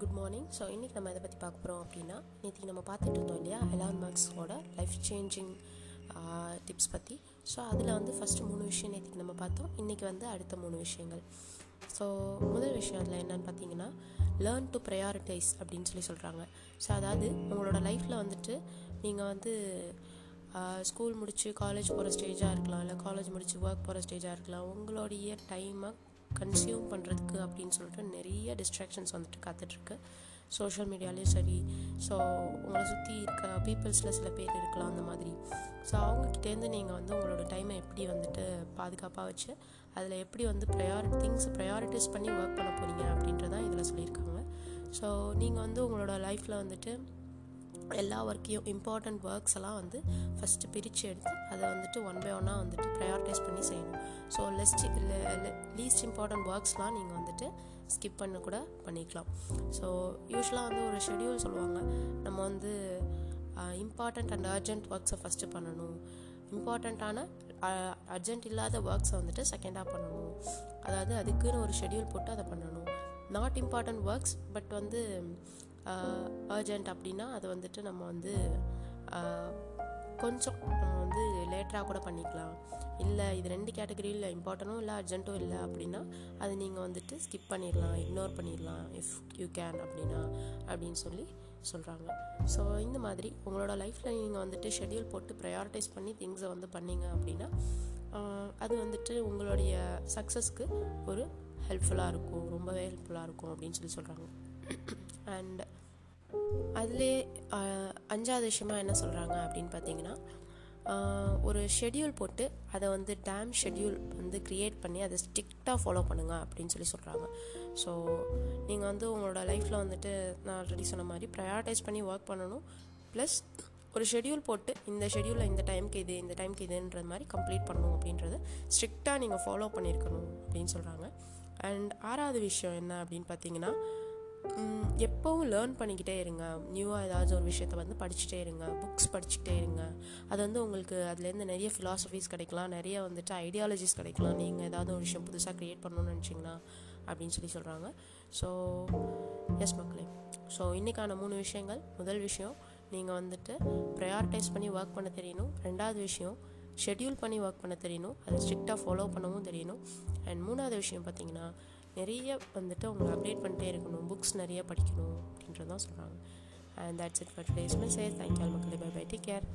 Good morning so இன்றைக்கி நம்ம இதை பற்றி பார்க்க போகிறோம் அப்படின்னா நேற்று நம்ம பார்த்துட்டு இருந்தோம் இல்லையா எலான் மார்க்ஸோட லைஃப் சேஞ்சிங் டிப்ஸ் பற்றி ஸோ அதில் வந்து ஃபஸ்ட்டு மூணு விஷயம் நேற்றுக்கு நம்ம பார்த்தோம். இன்றைக்கி வந்து அடுத்த மூணு விஷயங்கள். ஸோ முதல் விஷயம் அதில் என்னன்னு பார்த்தீங்கன்னா லேர்ன் டு ப்ரையாரிட்டைஸ் அப்படின்னு சொல்லி சொல்கிறாங்க ஸோ அதாவது உங்களோட லைஃப்பில் வந்துட்டு நீங்கள் வந்து ஸ்கூல் முடித்து காலேஜ் போகிற ஸ்டேஜாக இருக்கலாம் இல்லை காலேஜ் முடித்து ஒர்க் போகிற ஸ்டேஜாக இருக்கலாம் உங்களுடைய டைமை கன்சியூம் பண்ணுறதுக்கு அப்படின்னு சொல்லிட்டு நிறைய டிஸ்ட்ராக்ஷன்ஸ் வந்துட்டு காத்துட்ருக்கு. சோஷியல் மீடியாலேயும் சரி ஸோ உங்களை சுற்றி இருக்க பீப்புள்ஸில் சில பேர் இருக்கலாம் அந்த மாதிரி. ஸோ அவங்கக்கிட்டேருந்து நீங்கள் வந்து உங்களோட டைமை எப்படி வந்துட்டு பாதுகாப்பாக வச்சு அதில் எப்படி வந்து ப்ரையாரி திங்ஸ் ப்ரையாரிட்டிஸ் பண்ணி ஒர்க் பண்ண போகிறீங்க அப்படின்றதான் இதில் சொல்லியிருக்காங்க. ஸோ நீங்கள் வந்து உங்களோட லைஃப்பில் வந்துட்டு எல்லா ஒர்க்கையும் இம்பார்ட்டண்ட் ஒர்க்ஸ் எல்லாம் வந்து ஃபஸ்ட்டு பிரித்து எடுத்து அதை வந்துட்டு ஒன் பை ஒன்னாக வந்துட்டு ப்ரையாரிட்டைஸ் பண்ணி செய்யணும். ஸோ லெஸ்ட் லீஸ்ட் இம்பார்ட்டண்ட் ஒர்க்ஸ்லாம் நீங்கள் வந்துட்டு ஸ்கிப் பண்ண கூட பண்ணிக்கலாம். ஸோ யூஸ்வலாக வந்து ஒரு ஷெடியூல் சொல்லுவாங்க. நம்ம வந்து இம்பார்ட்டண்ட் அண்ட் அர்ஜென்ட் ஒர்க்ஸை ஃபஸ்ட்டு பண்ணணும். இம்பார்ட்டண்ட்டான அர்ஜென்ட் இல்லாத ஒர்க்ஸை வந்துட்டு செகண்டாக பண்ணணும். அதாவது அதுக்குன்னு ஒரு ஷெடியூல் போட்டு அதை பண்ணணும். நாட் இம்பார்ட்டண்ட் ஒர்க்ஸ் பட் வந்து அர்ஜெண்ட் அப்படின்னா அது வந்துட்டு நம்ம வந்து கொஞ்சம் நம்ம வந்து லேட்டராக கூட பண்ணிக்கலாம். இல்லை இது ரெண்டு கேட்டகரியில் இம்பார்ட்டனும் இல்லை அர்ஜென்ட்டும் இல்லை அப்படின்னா அது நீங்கள் வந்துட்டு ஸ்கிப் பண்ணிடலாம் இக்னோர் பண்ணிடலாம் இஃப் யூ கேன் அப்படின்னா அப்படின்னு சொல்லி சொல்கிறாங்க ஸோ இந்த மாதிரி உங்களோட லைஃப்பில் நீங்கள் வந்துட்டு ஷெடியூல் போட்டு ப்ரையாரிட்டைஸ் பண்ணி திங்ஸை வந்து பண்ணீங்க அப்படின்னா அது வந்துட்டு உங்களுடைய சக்ஸஸ்க்கு ஒரு ஹெல்ப்ஃபுல்லாக இருக்கும் ரொம்பவே ஹெல்ப்ஃபுல்லாக இருக்கும் அப்படின்னு சொல்லி சொல்கிறாங்க அண்ட் அதிலே அஞ்சாவது விஷயமா என்ன சொல்கிறாங்க அப்படின்னு பார்த்தீங்கன்னா ஒரு ஷெடியூல் போட்டு அதை வந்து டேம் ஷெடியூல் வந்து க்ரியேட் பண்ணி அதை ஸ்ட்ரிக்டாக ஃபாலோ பண்ணுங்க அப்படின்னு சொல்லி சொல்கிறாங்க ஸோ நீங்கள் வந்து உங்களோட லைஃப்பில் வந்துட்டு நான் ஆல்ரெடி சொன்ன மாதிரி ப்ரையாரிட்டைஸ் பண்ணி ஒர்க் பண்ணணும். ப்ளஸ் ஒரு ஷெடியூல் போட்டு இந்த ஷெடியூலில் இந்த டைமுக்கு இது இந்த டைமுக்கு இதுன்ற மாதிரி கம்ப்ளீட் பண்ணணும் அப்படின்றத ஸ்ட்ரிக்டாக நீங்கள் ஃபாலோ பண்ணியிருக்கணும் அப்படின்னு சொல்கிறாங்க அண்ட் ஆறாவது விஷயம் என்ன அப்படின்னு பார்த்தீங்கன்னா எப்போவும் லேர்ன் பண்ணிக்கிட்டே இருங்க. நியூவாக ஏதாவது ஒரு விஷயத்த வந்து படிச்சுட்டே இருங்க. புக்ஸ் படிச்சுட்டே இருங்க. அது வந்து உங்களுக்கு அதுலேருந்து நிறைய ஃபிலாசபிஸ் கிடைக்கலாம். நிறைய வந்துட்டு ஐடியாலஜிஸ் கிடைக்கலாம். நீங்கள் ஏதாவது ஒரு விஷயம் புதுசாக க்ரியேட் பண்ணணும்னு நினச்சிங்கன்னா அப்படின்னு சொல்லி சொல்கிறாங்க ஸோ எஸ் மக்களே. ஸோ இன்றைக்கான மூணு விஷயங்கள். முதல் விஷயம் நீங்கள் வந்துட்டு ப்ரையாரிட்டைஸ் பண்ணி ஒர்க் பண்ண தெரியணும். ரெண்டாவது விஷயம் ஷெட்யூல் பண்ணி ஒர்க் பண்ண தெரியணும். அதை ஸ்ட்ரிக்டாக ஃபாலோ பண்ணவும் தெரியணும். அண்ட் மூணாவது விஷயம் பார்த்தீங்கன்னா நிறைய வந்துட்டு அவங்களை அப்டேட் பண்ணிட்டே இருக்கணும். புக்ஸ் நிறைய படிக்கணும் அப்படின்றது தான் சொல்கிறாங்க and that's it for today's message thank you all மக்களே. Bye bye take care